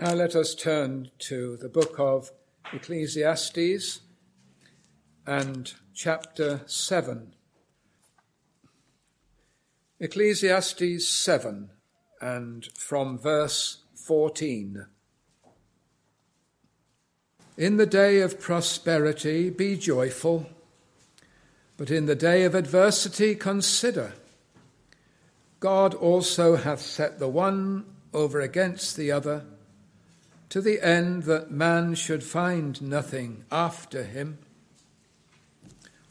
Now let us turn to the book of Ecclesiastes and chapter 7. Ecclesiastes 7 and from verse 14. In the day of prosperity be joyful, but in the day of adversity consider. God also hath set the one over against the other to the end that man should find nothing after him.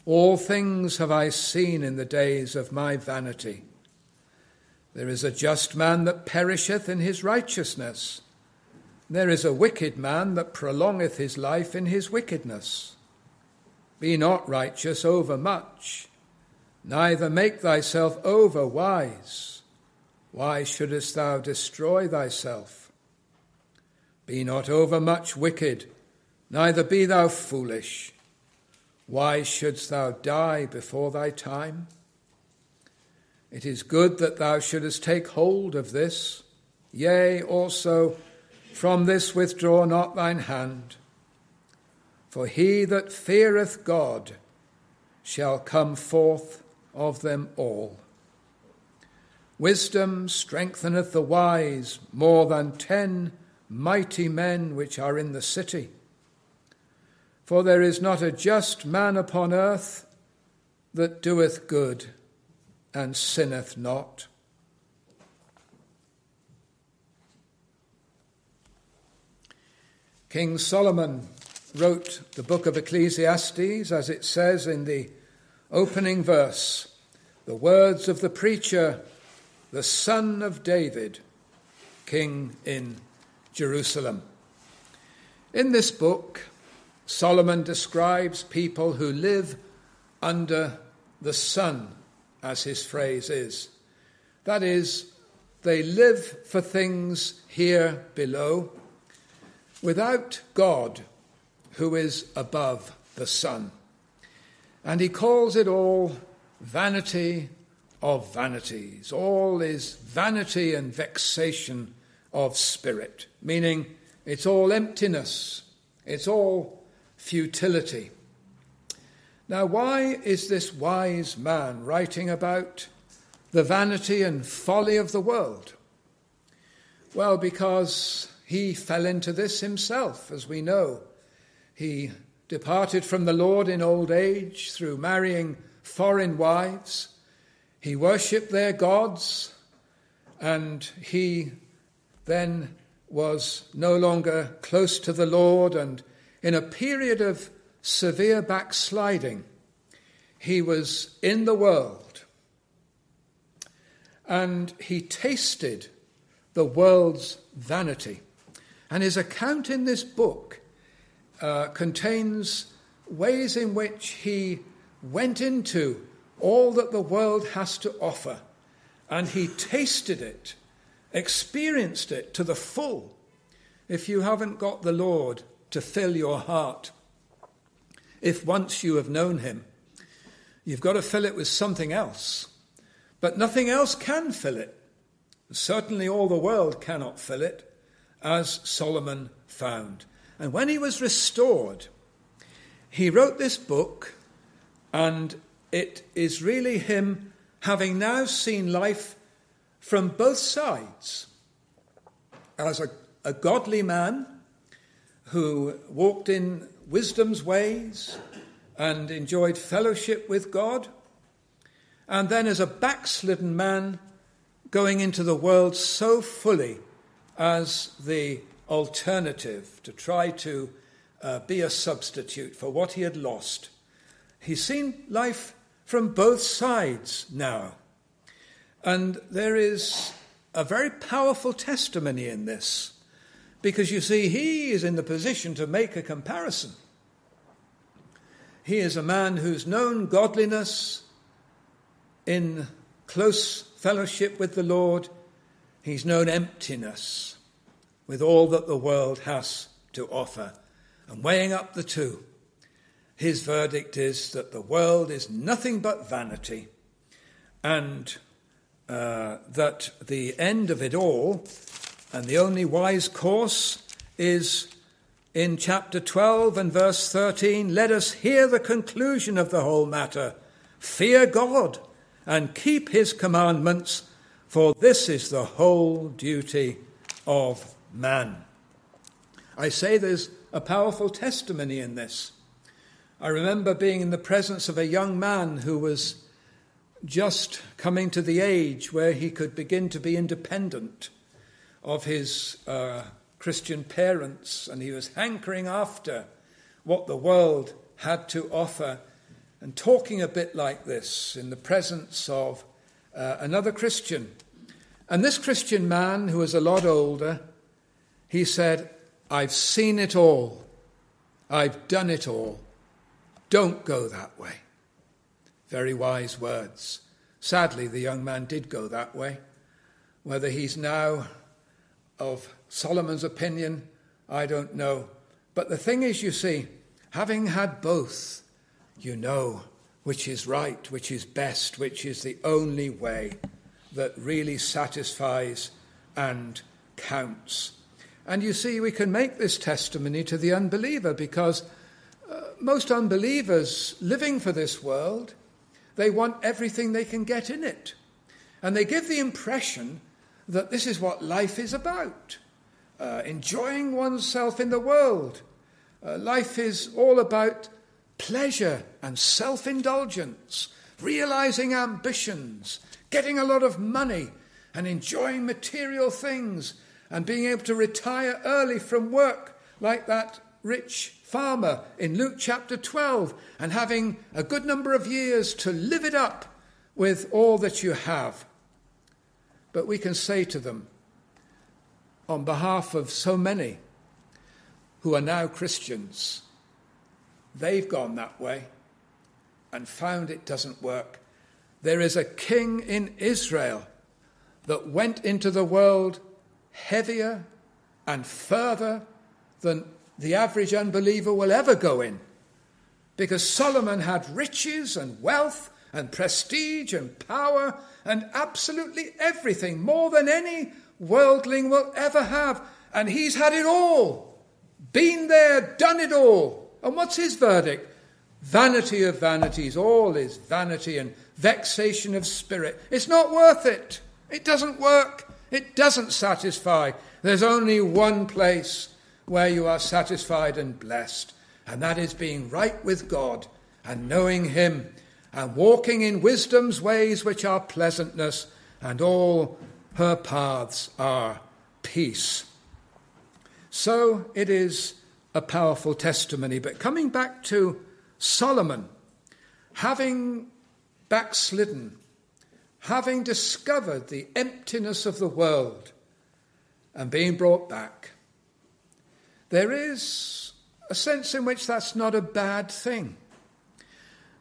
All things have I seen in the days of my vanity. There is a just man that perisheth in his righteousness. There is a wicked man that prolongeth his life in his wickedness. Be not righteous overmuch, neither make thyself over wise. Why shouldest thou destroy thyself? Be not overmuch wicked, neither be thou foolish. Why shouldst thou die before thy time? It is good that thou shouldest take hold of this. Yea, also, from this withdraw not thine hand. For he that feareth God shall come forth of them all. Wisdom strengtheneth the wise more than ten mighty men which are in the city. For there is not a just man upon earth that doeth good and sinneth not. King Solomon wrote the book of Ecclesiastes, as it says in the opening verse, the words of the preacher, the son of David, king in Jerusalem. In this book, Solomon describes people who live under the sun, as his phrase is. That is, they live for things here below without God, who is above the sun. And he calls it all vanity of vanities. All is vanity and vexation of spirit, meaning it's all emptiness, it's all futility. Now, why is this wise man writing about the vanity and folly of the world? Well, because he fell into this himself, as we know. He departed from the Lord in old age through marrying foreign wives. He worshipped their gods and he then was no longer close to the Lord, and in a period of severe backsliding, he was in the world and he tasted the world's vanity. And his account in this book uh, contains ways in which he went into all that the world has to offer and he tasted it experienced it to the full if you haven't got the Lord to fill your heart. If once you have known Him, you've got to fill it with something else. But nothing else can fill it. Certainly, all the world cannot fill it, as Solomon found. And when he was restored, he wrote this book, and it is really him having now seen life from both sides. As a, a godly man who walked in wisdom's ways and enjoyed fellowship with God, and then as a backslidden man going into the world so fully as the alternative to try to uh, be a substitute for what he had lost. He's seen life from both sides now. And there is a very powerful testimony in this because you see, he is in the position to make a comparison. He is a man who's known godliness in close fellowship with the Lord. He's known emptiness with all that the world has to offer. And weighing up the two, his verdict is that the world is nothing but vanity and uh, that the end of it all And the only wise course is in chapter 12 and verse 13 let us hear the conclusion of the whole matter. Fear God and keep his commandments, for this is the whole duty of man. I say there's a powerful testimony in this. I remember being in the presence of a young man who was just coming to the age where he could begin to be independent of his uh, Christian parents, and he was hankering after what the world had to offer, and talking a bit like this in the presence of uh, another Christian. And this Christian man, who was a lot older, he said, I've seen it all. I've done it all. Don't go that way. Very wise words. Sadly, the young man did go that way. Whether he's now of Solomon's opinion, I don't know. But the thing is, you see, having had both, you know which is right, which is best, which is the only way that really satisfies and counts. And you see, we can make this testimony to the unbeliever because uh, most unbelievers living for this world they want everything they can get in it. And they give the impression that this is what life is about uh, enjoying oneself in the world. Uh, life is all about pleasure and self indulgence, realizing ambitions, getting a lot of money, and enjoying material things, and being able to retire early from work like that rich farmer in Luke chapter 12 and having a good number of years to live it up with all that you have. But we can say to them, on behalf of so many who are now Christians, they've gone that way and found it doesn't work. There is a king in Israel that went into the world heavier and further than the average unbeliever will ever go in. Because Solomon had riches and wealth and prestige and power and absolutely everything, more than any worldling will ever have. And he's had it all. Been there, done it all. And what's his verdict? Vanity of vanities. All is vanity and vexation of spirit. It's not worth it. It doesn't work. It doesn't satisfy. There's only one place where you are satisfied and blessed, and that is being right with God and knowing Him and walking in wisdom's ways which are pleasantness, and all her paths are peace. So it is a powerful testimony. But coming back to Solomon, having backslidden, having discovered the emptiness of the world, and being brought back, there is a sense in which that's not a bad thing.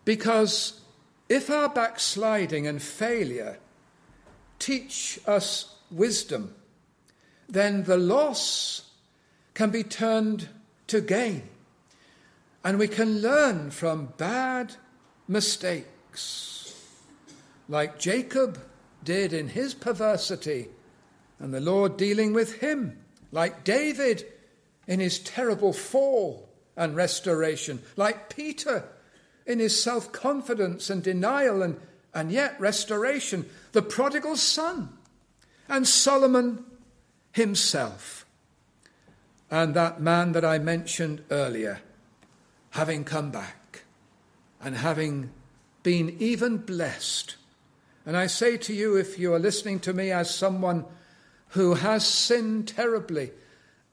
Because if our backsliding and failure teach us wisdom, then the loss can be turned to gain. And we can learn from bad mistakes, like Jacob did in his perversity, and the Lord dealing with him, like David in his terrible fall and restoration, like Peter in his self confidence and denial and, and yet restoration, the prodigal son, and Solomon himself, and that man that I mentioned earlier, having come back and having been even blessed. And I say to you, if you are listening to me as someone who has sinned terribly,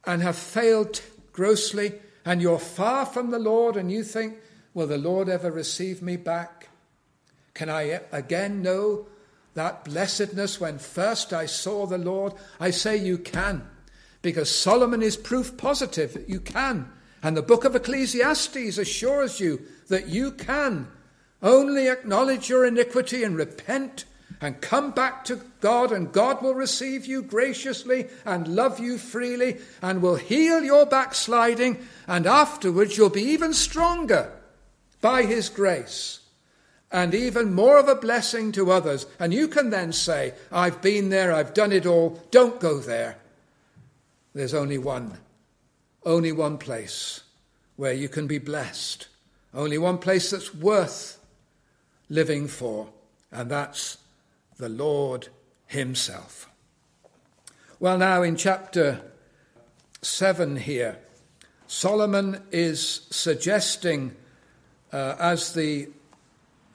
and have failed grossly, and you're far from the Lord, and you think, Will the Lord ever receive me back? Can I again know that blessedness when first I saw the Lord? I say you can, because Solomon is proof positive that you can. And the book of Ecclesiastes assures you that you can. Only acknowledge your iniquity and repent and come back to God, and God will receive you graciously and love you freely and will heal your backsliding, and afterwards you'll be even stronger by His grace and even more of a blessing to others. And you can then say, I've been there, I've done it all, don't go there. there's only one, only one place where you can be blessed, only one place that's worth living for, and that's the Lord Himself. Well, now in chapter 7 here, Solomon is suggesting, uh, as the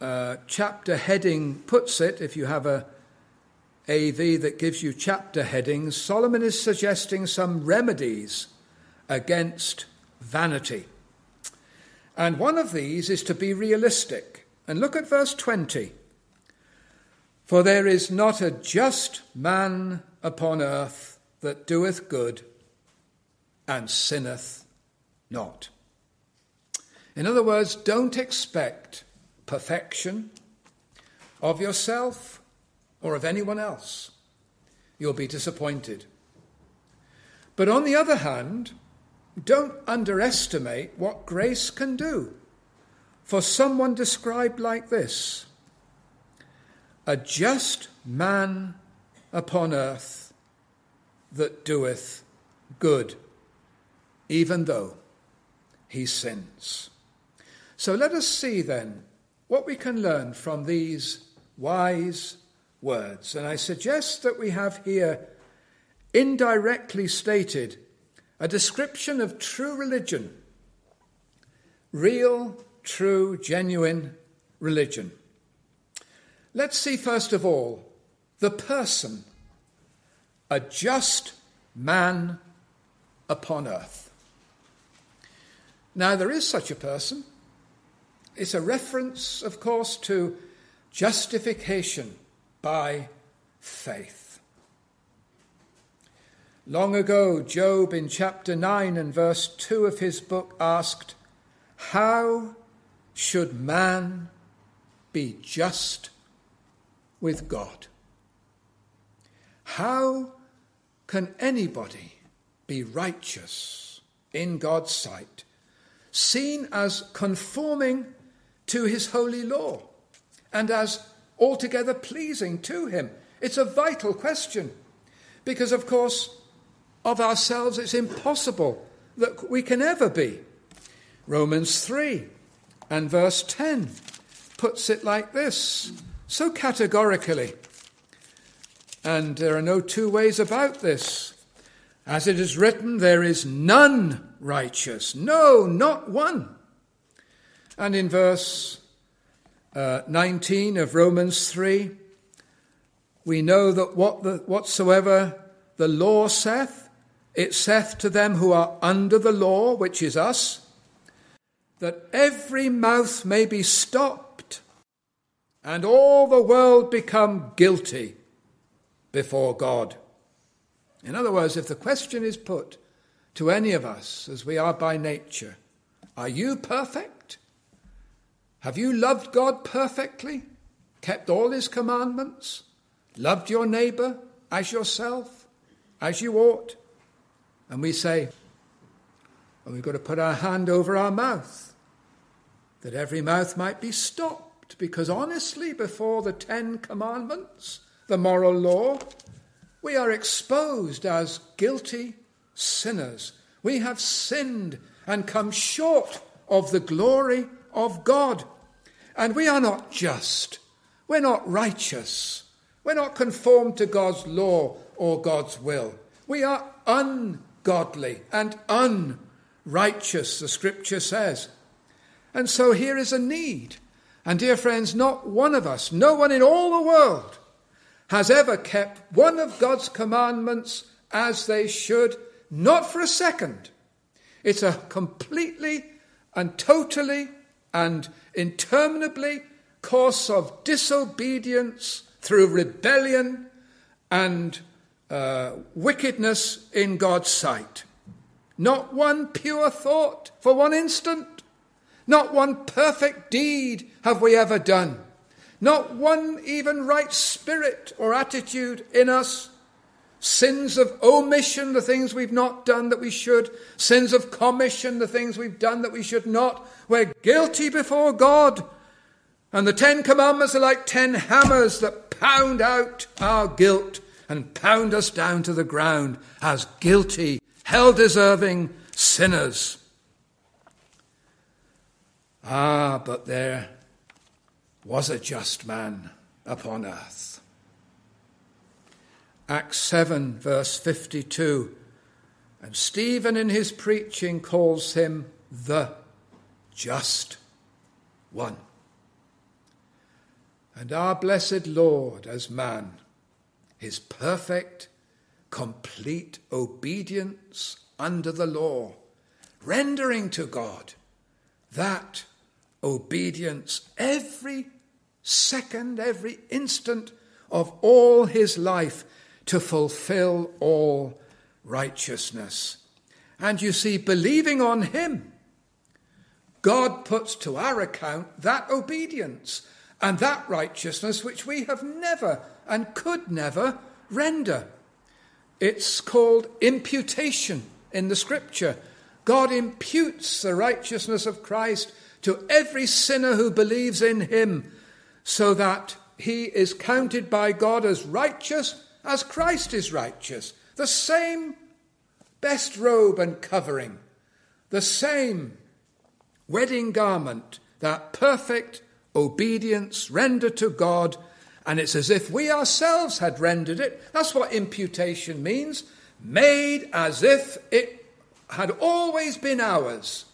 uh, chapter heading puts it, if you have a AV that gives you chapter headings, Solomon is suggesting some remedies against vanity. And one of these is to be realistic. And look at verse 20. For there is not a just man upon earth that doeth good and sinneth not. In other words, don't expect perfection of yourself or of anyone else. You'll be disappointed. But on the other hand, don't underestimate what grace can do. For someone described like this a just man upon earth that doeth good, even though he sins. So let us see then what we can learn from these wise words. And I suggest that we have here, indirectly stated, a description of true religion, real, true, genuine religion. Let's see, first of all, the person, a just man upon earth. Now, there is such a person. It's a reference, of course, to justification by faith. Long ago, Job in chapter 9 and verse 2 of his book asked, How should man be just with God. How can anybody be righteous in God's sight, seen as conforming to his holy law and as altogether pleasing to him? It's a vital question because, of course, of ourselves it's impossible that we can ever be. Romans 3 and verse 10 puts it like this so categorically. And there are no two ways about this. As it is written, there is none righteous. No, not one. And in verse uh, 19 of Romans 3, we know that what the, whatsoever the law saith, it saith to them who are under the law, which is us, that every mouth may be stopped and all the world become guilty before God. In other words, if the question is put to any of us, as we are by nature, are you perfect? Have you loved God perfectly? Kept all his commandments? Loved your neighbor as yourself, as you ought? And we say, and we've got to put our hand over our mouth, that every mouth might be stopped because honestly, before the Ten Commandments, the moral law, we are exposed as guilty sinners. We have sinned and come short of the glory of God. And we are not just. We're not righteous. We're not conformed to God's law or God's will. We are ungodly and unrighteous, the scripture says. And so here is a need and dear friends, not one of us, no one in all the world, has ever kept one of God's commandments as they should, not for a second. It's a completely and totally and interminably course of disobedience through rebellion and uh, wickedness in God's sight. Not one pure thought for one instant. Not one perfect deed have we ever done. Not one even right spirit or attitude in us. Sins of omission, the things we've not done that we should. Sins of commission, the things we've done that we should not. We're guilty before God. And the Ten Commandments are like ten hammers that pound out our guilt and pound us down to the ground as guilty hell deserving sinners. Ah, but there was a just man upon earth. Acts 7, verse 52. And Stephen, in his preaching, calls him the just one. And our blessed Lord, as man, his perfect, complete obedience under the law, rendering to God that obedience every second, every instant of all his life to fulfill all righteousness. And you see, believing on him, God puts to our account that obedience and that righteousness which we have never and could never render. It's called imputation in the scripture. God imputes the righteousness of Christ to every sinner who believes in him, so that he is counted by God as righteous as Christ is righteous. The same best robe and covering, the same wedding garment, that perfect obedience rendered to God, and it's as if we ourselves had rendered it. That's what imputation means made as if it had always been ours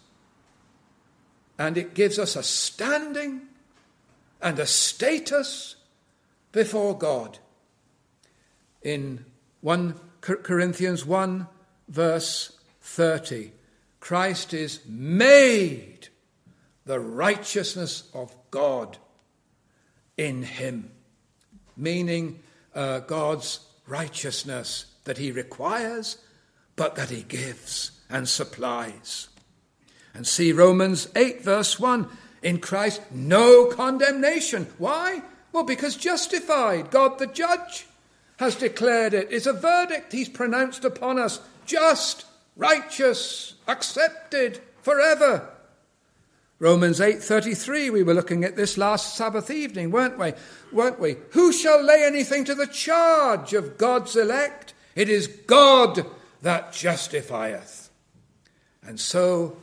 and it gives us a standing and a status before God. In 1 Corinthians 1, verse 30, Christ is made the righteousness of God in him, meaning uh, God's righteousness that he requires, but that he gives and supplies. And see Romans 8, verse 1 in Christ, no condemnation. Why? Well, because justified, God the judge has declared it. It's a verdict he's pronounced upon us just, righteous, accepted forever. Romans 8:33 we were looking at this last Sabbath evening weren't we weren't we who shall lay anything to the charge of God's elect it is God that justifieth and so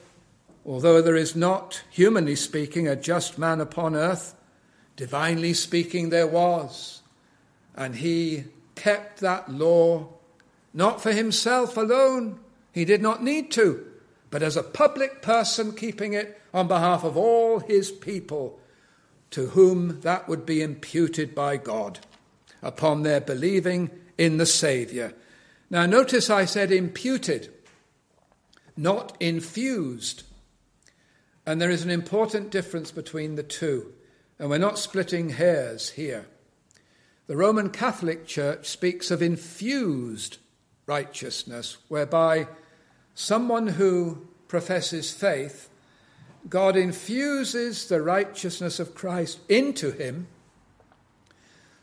Although there is not, humanly speaking, a just man upon earth, divinely speaking, there was. And he kept that law not for himself alone, he did not need to, but as a public person keeping it on behalf of all his people, to whom that would be imputed by God upon their believing in the Saviour. Now, notice I said imputed, not infused. And there is an important difference between the two, and we're not splitting hairs here. The Roman Catholic Church speaks of infused righteousness, whereby someone who professes faith, God infuses the righteousness of Christ into him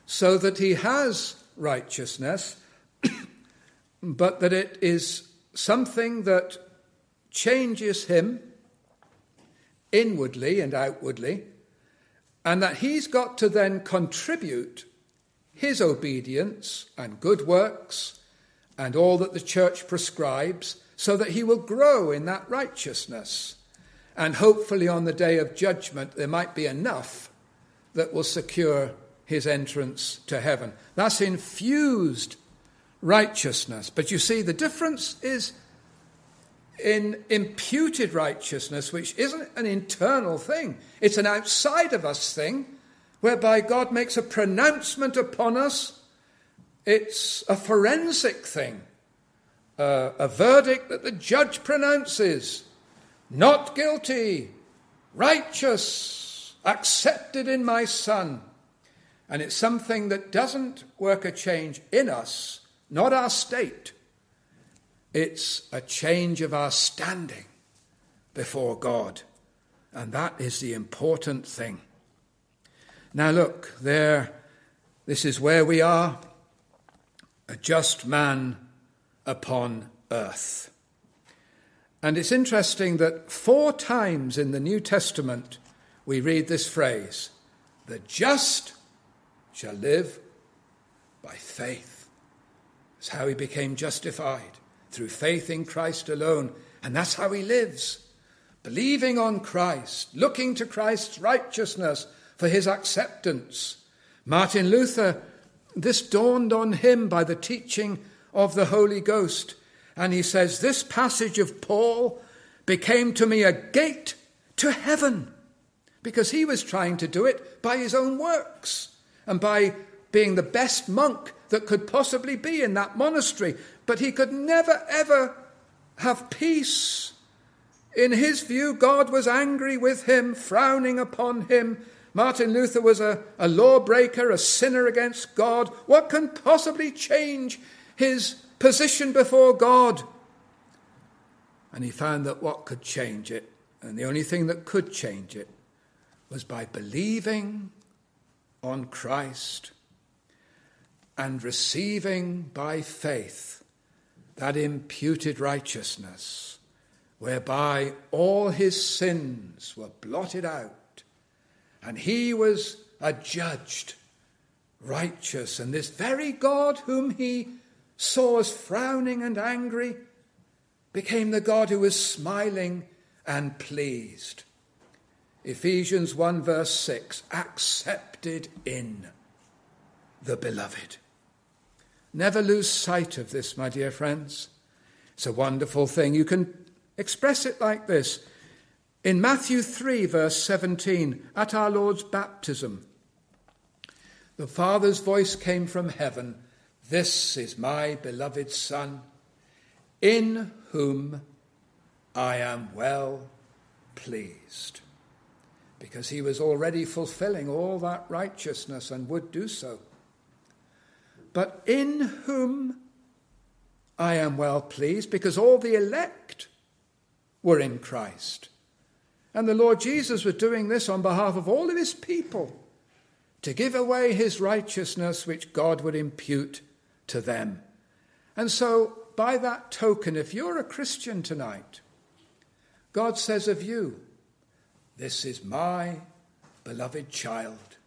so that he has righteousness, but that it is something that changes him inwardly and outwardly, and that he's got to then contribute his obedience and good works and all that the church prescribes so that he will grow in that righteousness. And hopefully, on the day of judgment, there might be enough that will secure his entrance to heaven. That's infused righteousness. But you see, the difference is in imputed righteousness, which isn't an internal thing, it's an outside of us thing, whereby God makes a pronouncement upon us. It's a forensic thing, uh, a verdict that the judge pronounces not guilty, righteous, accepted in my Son. And it's something that doesn't work a change in us, not our state it's a change of our standing before God. And that is the important thing. Now, look, there, this is where we are a just man upon earth. And it's interesting that four times in the New Testament we read this phrase the just shall live by faith. That's how he became justified through faith in Christ alone. And that's how he lives. Believing on Christ, looking to Christ's righteousness for his acceptance. Martin Luther, this dawned on him by the teaching of the Holy Ghost. And he says, This passage of Paul became to me a gate to heaven because he was trying to do it by his own works and by being the best monk that could possibly be in that monastery. But he could never, ever have peace. In his view, God was angry with him, frowning upon him. Martin Luther was a, a lawbreaker, a sinner against God. What can possibly change his position before God? And he found that what could change it, and the only thing that could change it, was by believing on Christ and receiving by faith that imputed righteousness whereby all his sins were blotted out and he was adjudged righteous. And this very God whom he saw as frowning and angry became the God who was smiling and pleased. Ephesians 1, verse 6 accepted in the beloved. Never lose sight of this, my dear friends. It's a wonderful thing. You can express it like this. In Matthew 3, verse 17, at our Lord's baptism, the Father's voice came from heaven This is my beloved Son, in whom I am well pleased. Because he was already fulfilling all that righteousness and would do so but in whom I am well pleased, because all the elect were in Christ. And the Lord Jesus was doing this on behalf of all of his people to give away his righteousness which God would impute to them. And so, by that token, if you're a Christian tonight, God says of you, This is my beloved child,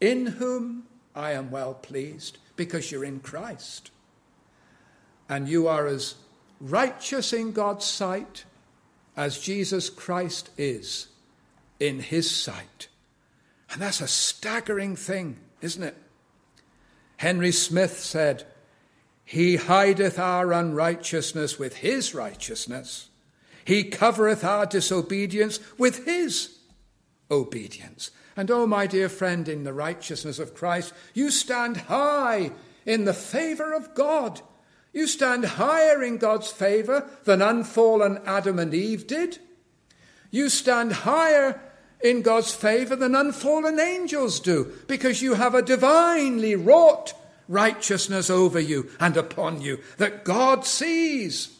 in whom I am well pleased because you're in Christ. And you are as righteous in God's sight as Jesus Christ is in his sight. And that's a staggering thing, isn't it? Henry Smith said, He hideth our unrighteousness with his righteousness. He covereth our disobedience with his obedience. And oh, my dear friend, in the righteousness of Christ, you stand high in the favor of God. You stand higher in God's favor than unfallen Adam and Eve did. You stand higher in God's favor than unfallen angels do because you have a divinely wrought righteousness over you and upon you that God sees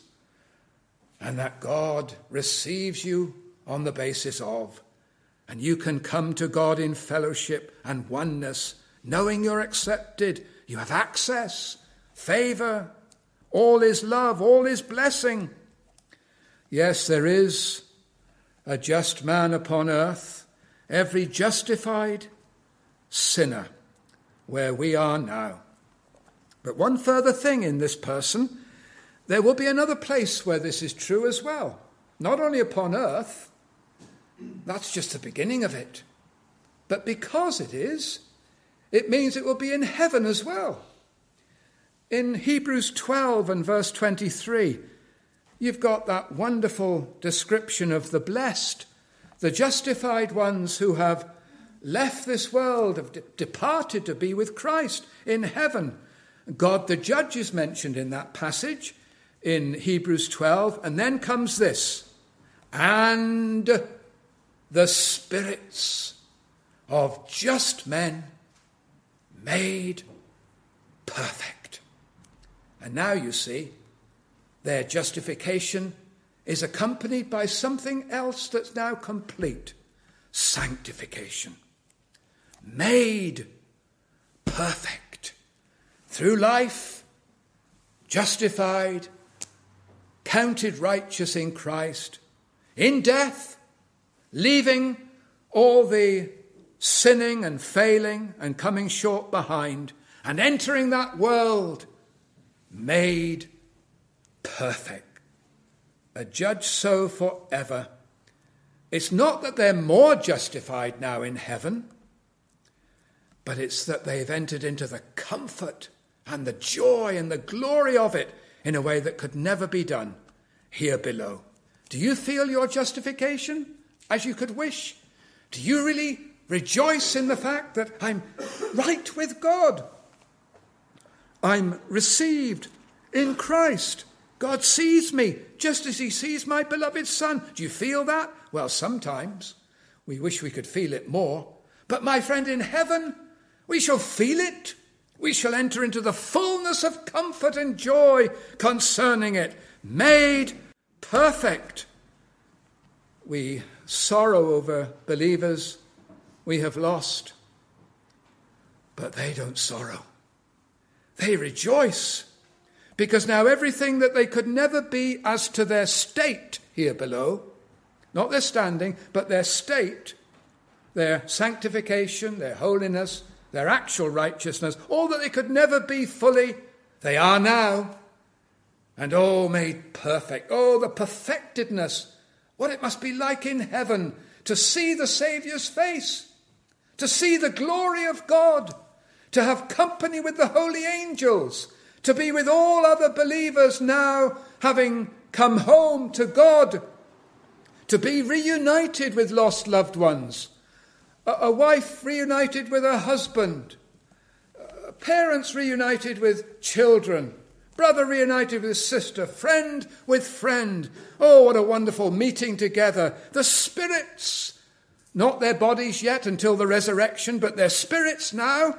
and that God receives you on the basis of. And you can come to God in fellowship and oneness, knowing you're accepted. You have access, favor, all is love, all is blessing. Yes, there is a just man upon earth, every justified sinner, where we are now. But one further thing in this person, there will be another place where this is true as well. Not only upon earth, that's just the beginning of it. But because it is, it means it will be in heaven as well. In Hebrews 12 and verse 23, you've got that wonderful description of the blessed, the justified ones who have left this world, have de- departed to be with Christ in heaven. God the judge is mentioned in that passage in Hebrews 12, and then comes this and the spirits of just men made perfect. And now you see, their justification is accompanied by something else that's now complete sanctification. Made perfect through life, justified, counted righteous in Christ, in death, leaving all the sinning and failing and coming short behind, and entering that world made perfect, a judge so forever. It's not that they're more justified now in heaven, but it's that they've entered into the comfort and the joy and the glory of it in a way that could never be done here below. Do you feel your justification as you could wish? Do you really rejoice in the fact that I'm right with God? I'm received in Christ. God sees me just as he sees my beloved Son. Do you feel that? Well, sometimes. We wish we could feel it more. But my friend, in heaven, we shall feel it. We shall enter into the fullness of comfort and joy concerning it, made perfect. We sorrow over believers we have lost, but they don't sorrow. They rejoice because now everything that they could never be as to their state here below, not their standing, but their state, their sanctification, their holiness, their actual righteousness, all that they could never be fully, they are now. And all made perfect. Oh, the perfectedness. What it must be like in heaven to see the Saviour's face, to see the glory of God, to have company with the holy angels to be with all other believers now, having come home to God, to be reunited with lost loved ones, a, a wife reunited with her husband, uh, parents reunited with children, brother reunited with sister, friend with friend. Oh, what a wonderful meeting together. The spirits, not their bodies yet until the resurrection, but their spirits now.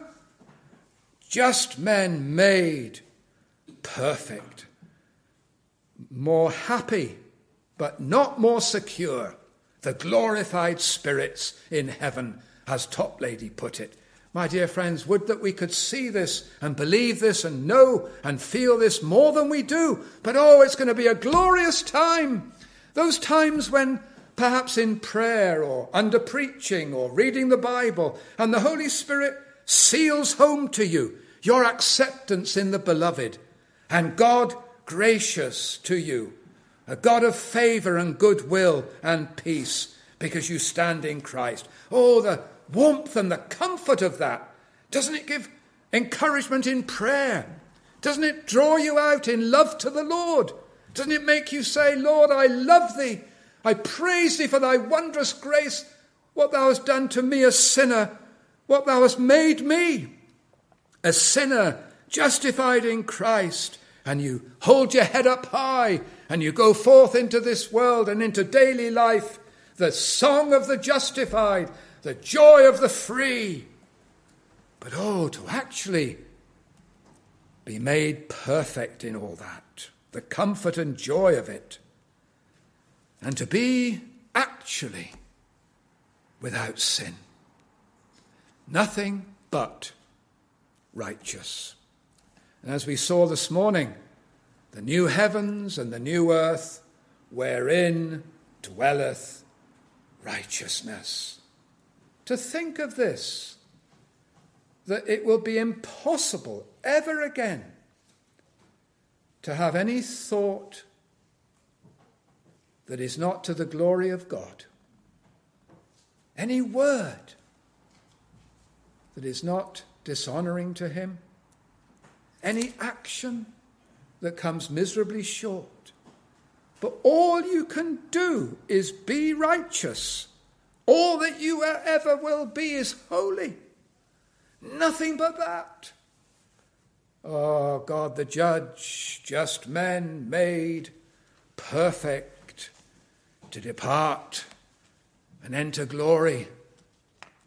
Just men made perfect, more happy, but not more secure. The glorified spirits in heaven, as Toplady put it. My dear friends, would that we could see this and believe this and know and feel this more than we do. But oh, it's going to be a glorious time. Those times when perhaps in prayer or under preaching or reading the Bible, and the Holy Spirit seals home to you your acceptance in the beloved and God gracious to you, a God of favor and goodwill and peace, because you stand in Christ. Oh, the warmth and the comfort of that. Doesn't it give encouragement in prayer? Doesn't it draw you out in love to the Lord? Doesn't it make you say, Lord, I love thee. I praise thee for thy wondrous grace, what thou hast done to me, a sinner, what thou hast made me, a sinner justified in Christ, and you hold your head up high and you go forth into this world and into daily life, the song of the justified, the joy of the free. But oh, to actually be made perfect in all that, the comfort and joy of it, and to be actually without sin. Nothing but righteous. And as we saw this morning, the new heavens and the new earth wherein dwelleth righteousness. To think of this, that it will be impossible ever again to have any thought that is not to the glory of God, any word that is not dishonoring to Him any action that comes miserably short. But all you can do is be righteous. All that you ever will be is holy. Nothing but that. Oh, God the judge, just men made perfect to depart and enter glory,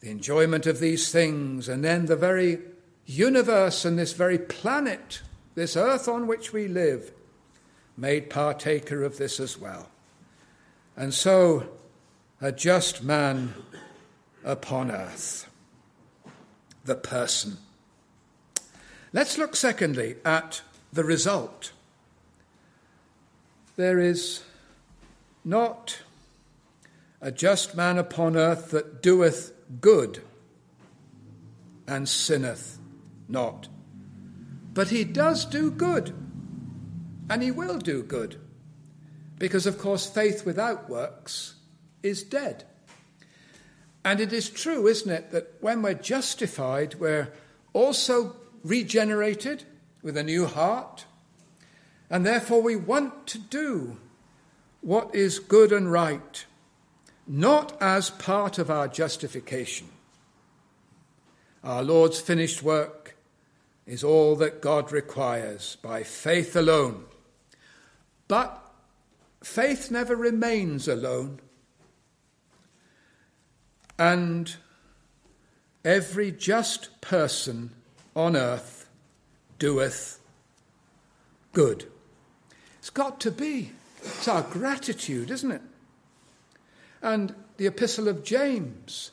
the enjoyment of these things, and then the very universe and this very planet, this earth on which we live, made partaker of this as well. And so, a just man upon earth, the person. Let's look secondly at the result. There is not a just man upon earth that doeth good and sinneth not. But he does do good. and he will do good. Because, of course, faith without works is dead. And it is true, isn't it, that when we're justified, we're also regenerated with a new heart, and therefore we want to do what is good and right, not as part of our justification. Our Lord's finished work is all that God requires by faith alone. But faith never remains alone. And every just person on earth doeth good. It's got to be. It's our gratitude, isn't it? And the Epistle of James,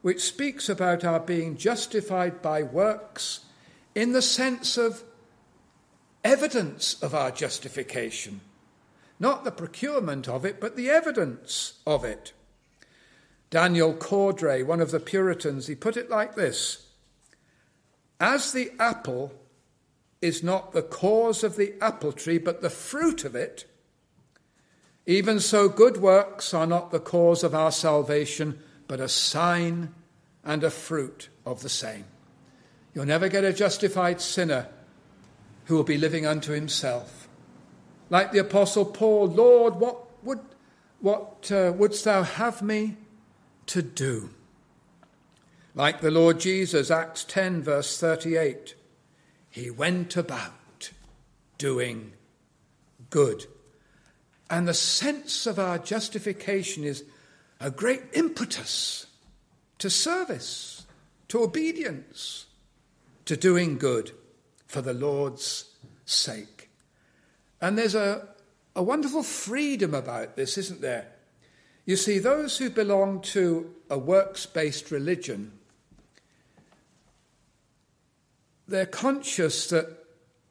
which speaks about our being justified by works in the sense of evidence of our justification not the procurement of it, but the evidence of it. Daniel Cawdrey, one of the Puritans, he put it like this As the apple is not the cause of the apple tree, but the fruit of it, even so good works are not the cause of our salvation, but a sign and a fruit of the same. You'll never get a justified sinner who will be living unto himself. Like the Apostle Paul, Lord, what, would, what uh, wouldst thou have me to do? Like the Lord Jesus, Acts 10, verse 38, he went about doing good. And the sense of our justification is a great impetus to service, to obedience, to doing good for the Lord's sake. And there's a, a wonderful freedom about this, isn't there? You see, those who belong to a works based religion, they're conscious that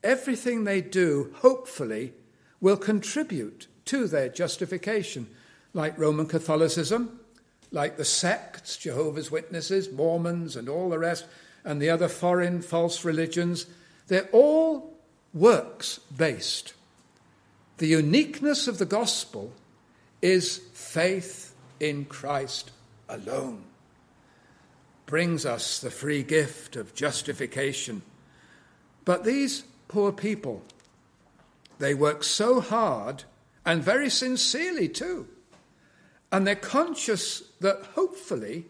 everything they do, hopefully, will contribute to their justification, like Roman Catholicism, like the sects, Jehovah's Witnesses, Mormons, and all the rest, and the other foreign false religions. They're all works based. The uniqueness of the gospel is faith in Christ alone. Brings us the free gift of justification. But these poor people, they work so hard and very sincerely too. And they're conscious that hopefully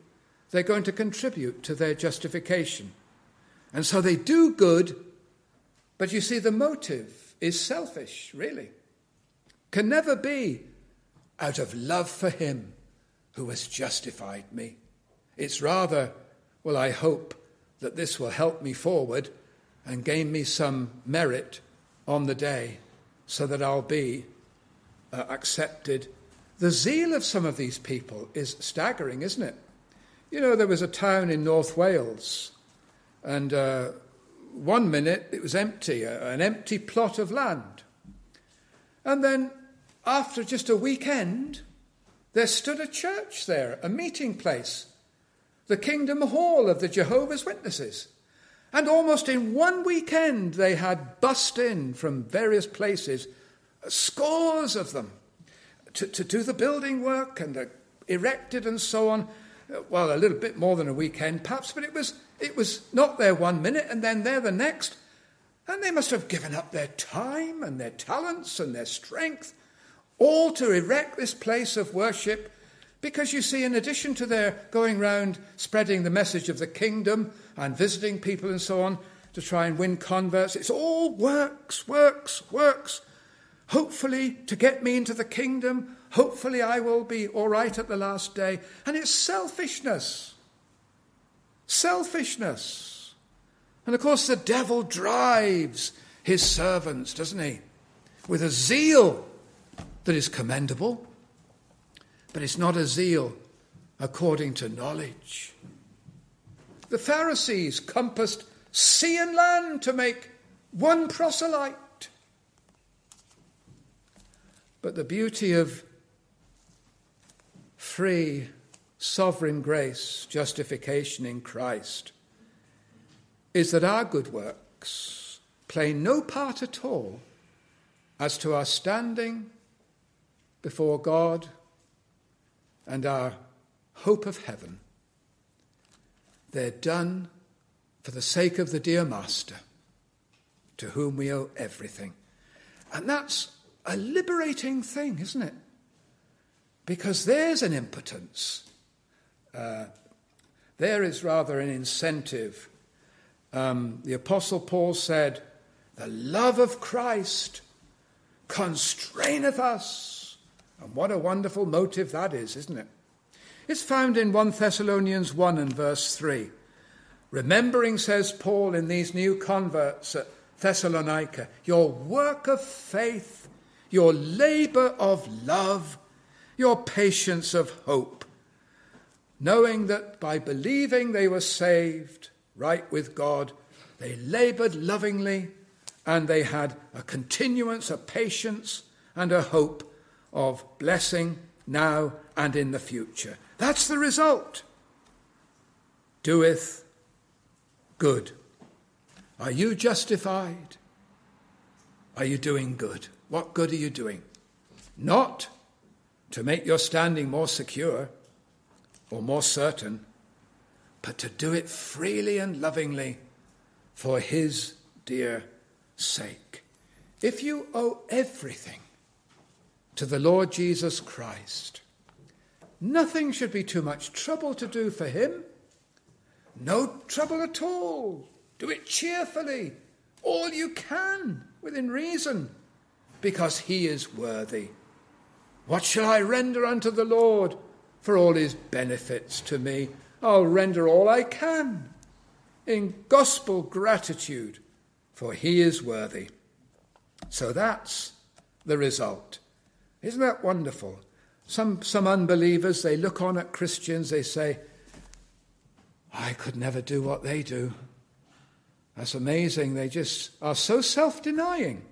they're going to contribute to their justification. And so they do good, but you see, the motive is selfish, really can never be out of love for him who has justified me. It's rather, well, I hope that this will help me forward and gain me some merit on the day so that I'll be uh, accepted. The zeal of some of these people is staggering, isn't it? You know, there was a town in North Wales, and uh, one minute it was empty, an empty plot of land. And then after just a weekend, there stood a church there, a meeting place, the Kingdom Hall of the Jehovah's Witnesses. And almost in one weekend, they had bust in from various places, scores of them, to, to do the building work and erected and so on. Well, a little bit more than a weekend, perhaps, but it was, it was not there one minute and then there the next. And they must have given up their time and their talents and their strength all to erect this place of worship. Because you see, in addition to their going round spreading the message of the kingdom and visiting people and so on to try and win converts, it's all works, works, works. Hopefully, to get me into the kingdom, hopefully, I will be all right at the last day. And it's selfishness. Selfishness. And of course, the devil drives his servants, doesn't he? With a zeal that is commendable, but it's not a zeal according to knowledge. The Pharisees compassed sea and land to make one proselyte. But the beauty of free, sovereign grace, justification in Christ, is that our good works play no part at all as to our standing before God and our hope of heaven, they're done for the sake of the dear Master, to whom we owe everything. And that's a liberating thing, isn't it? Because there's an impotence. Uh, there is rather an incentive. Um, the Apostle Paul said, The love of Christ constraineth us. And what a wonderful motive that is, isn't it? It's found in 1 Thessalonians 1 and verse 3. Remembering, says Paul, in these new converts at Thessalonica, your work of faith, your labor of love, your patience of hope, knowing that by believing they were saved, right with God, they labored lovingly and they had a continuance, a patience, and a hope of blessing now and in the future. That's the result. Doeth good. Are you justified? Are you doing good? What good are you doing? Not to make your standing more secure or more certain, but to do it freely and lovingly for His dear sake. If you owe everything to the Lord Jesus Christ, nothing should be too much trouble to do for Him. No trouble at all. Do it cheerfully, all you can, within reason, because he is worthy. What shall I render unto the Lord for all his benefits to me? I'll render all I can in gospel gratitude, for he is worthy. So that's the result. Isn't that wonderful? Some, some unbelievers, they look on at Christians, they say, I could never do what they do. That's amazing. They just are so self denying.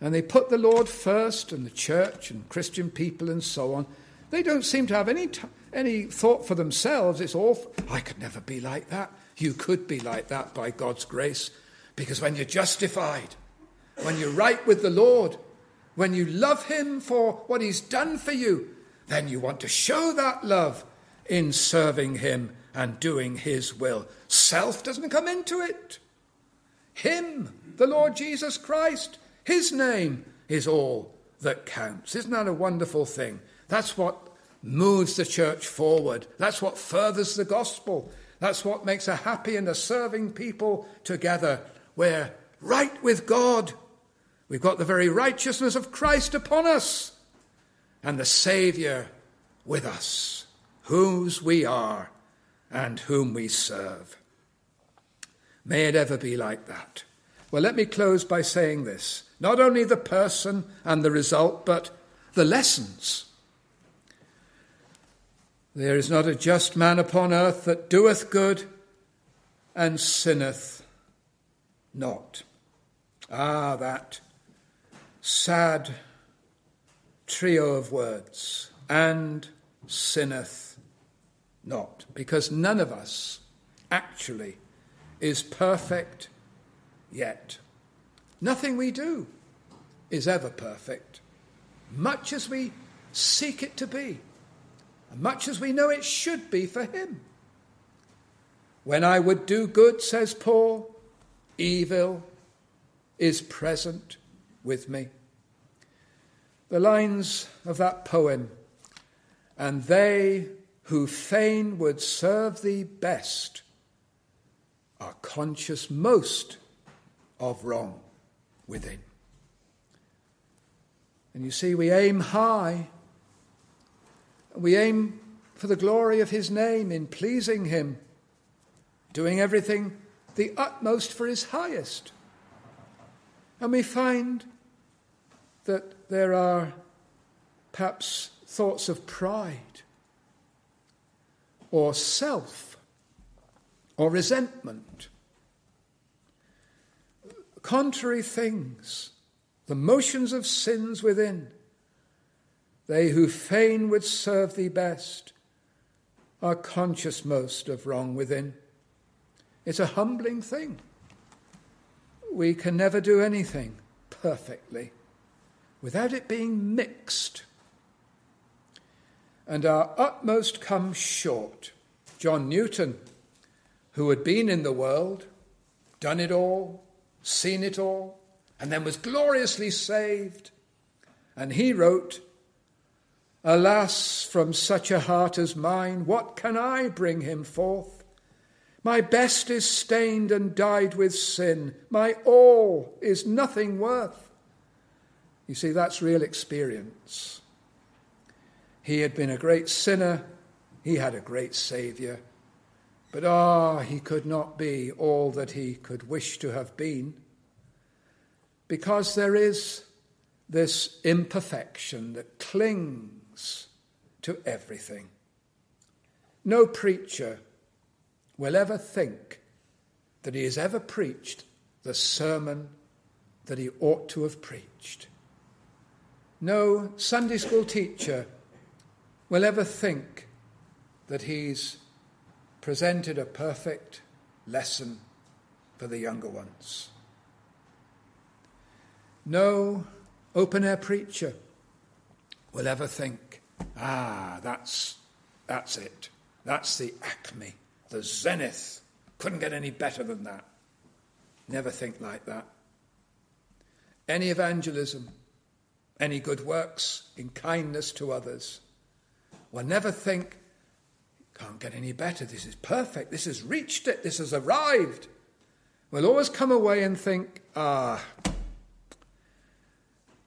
And they put the Lord first and the church and Christian people and so on. They don't seem to have any, t- any thought for themselves. It's all, I could never be like that. You could be like that by God's grace. Because when you're justified, when you're right with the Lord, when you love Him for what He's done for you, then you want to show that love in serving Him and doing His will. Self doesn't come into it. Him, the Lord Jesus Christ, His name is all that counts. Isn't that a wonderful thing? That's what moves the church forward. That's what furthers the gospel. That's what makes a happy and a serving people together. We're right with God. We've got the very righteousness of Christ upon us and the Saviour with us, whose we are and whom we serve. May it ever be like that. Well, let me close by saying this not only the person and the result, but the lessons. There is not a just man upon earth that doeth good and sinneth not. Ah, that sad trio of words, and sinneth not, because none of us actually is perfect yet. Nothing we do is ever perfect, much as we seek it to be, and much as we know it should be for Him. When I would do good, says Paul, evil is present with me. The lines of that poem, and they who fain would serve thee best are conscious most of wrong within. And you see, we aim high. We aim for the glory of his name in pleasing him, doing everything the utmost for his highest. And we find that there are perhaps thoughts of pride or self or resentment. Contrary things, the motions of sins within, they who fain would serve thee best are conscious most of wrong within. It's a humbling thing. We can never do anything perfectly. without it being mixed. And our utmost comes short. John Newton, who had been in the world, done it all, seen it all, and then was gloriously saved. And he wrote, Alas, from such a heart as mine, what can I bring him forth? My best is stained and dyed with sin. My all is nothing worth. You see, that's real experience. He had been a great sinner, he had a great Saviour. But ah, he could not be all that he could wish to have been because there is this imperfection that clings to everything. No preacher will ever think that he has ever preached the sermon that he ought to have preached. No Sunday school teacher will ever think that he's presented a perfect lesson for the younger ones. No open air preacher will ever think, ah, that's, that's it. That's the acme, the zenith. Couldn't get any better than that. Never think like that. Any evangelism, any good works in kindness to others, will never think, can't get any better. This is perfect. This has reached it. This has arrived. We'll always come away and think, ah,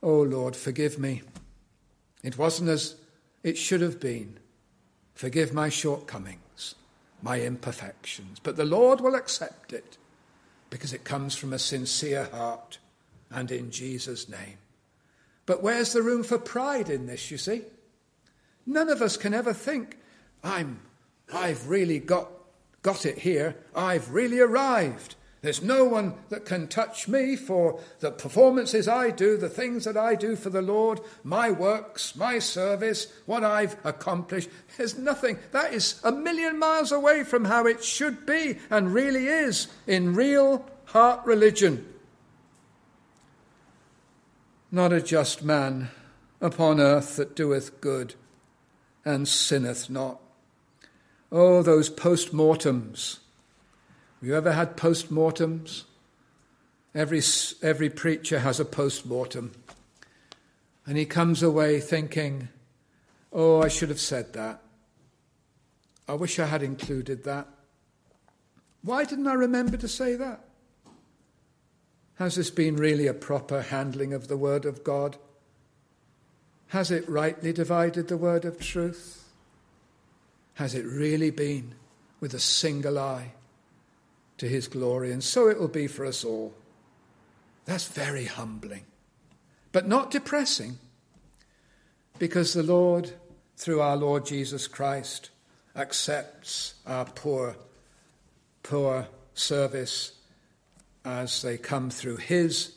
Oh Lord, forgive me. It wasn't as it should have been. Forgive my shortcomings, my imperfections. But the Lord will accept it because it comes from a sincere heart and in Jesus' name. But where's the room for pride in this, you see? None of us can ever think, I'm, I've really got, got it here, I've really arrived. There's no one that can touch me for the performances I do, the things that I do for the Lord, my works, my service, what I've accomplished. There's nothing. That is a million miles away from how it should be and really is in real heart religion. Not a just man upon earth that doeth good and sinneth not. Oh, those post mortems have you ever had post mortems? Every, every preacher has a post mortem. And he comes away thinking, oh, I should have said that. I wish I had included that. Why didn't I remember to say that? Has this been really a proper handling of the Word of God? Has it rightly divided the Word of truth? Has it really been with a single eye? To his glory, and so it will be for us all. That's very humbling, but not depressing, because the Lord, through our Lord Jesus Christ, accepts our poor, poor service as they come through his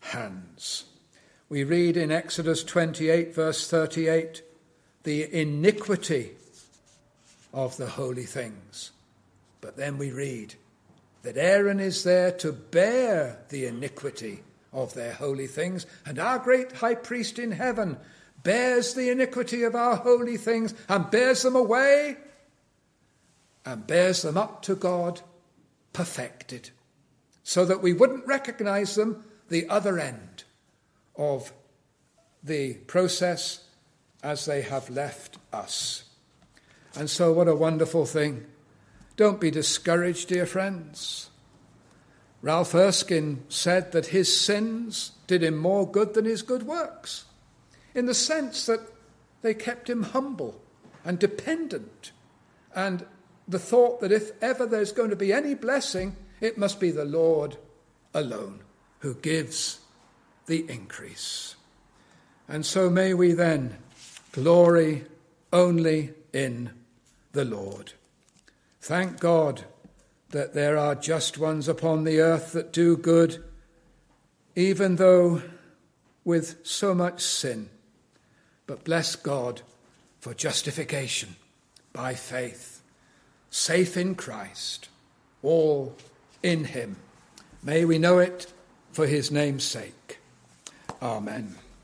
hands. We read in Exodus 28, verse 38, the iniquity of the holy things. But then we read, that Aaron is there to bear the iniquity of their holy things, and our great high priest in heaven bears the iniquity of our holy things and bears them away and bears them up to God perfected, so that we wouldn't recognize them the other end of the process as they have left us. And so, what a wonderful thing don't be discouraged, dear friends. Ralph Erskine said that his sins did him more good than his good works, in the sense that they kept him humble and dependent, and the thought that if ever there's going to be any blessing, it must be the Lord alone who gives the increase. And so may we then glory only in the Lord. Thank God that there are just ones upon the earth that do good, even though with so much sin. But bless God for justification by faith, safe in Christ, all in Him. May we know it for His name's sake. Amen.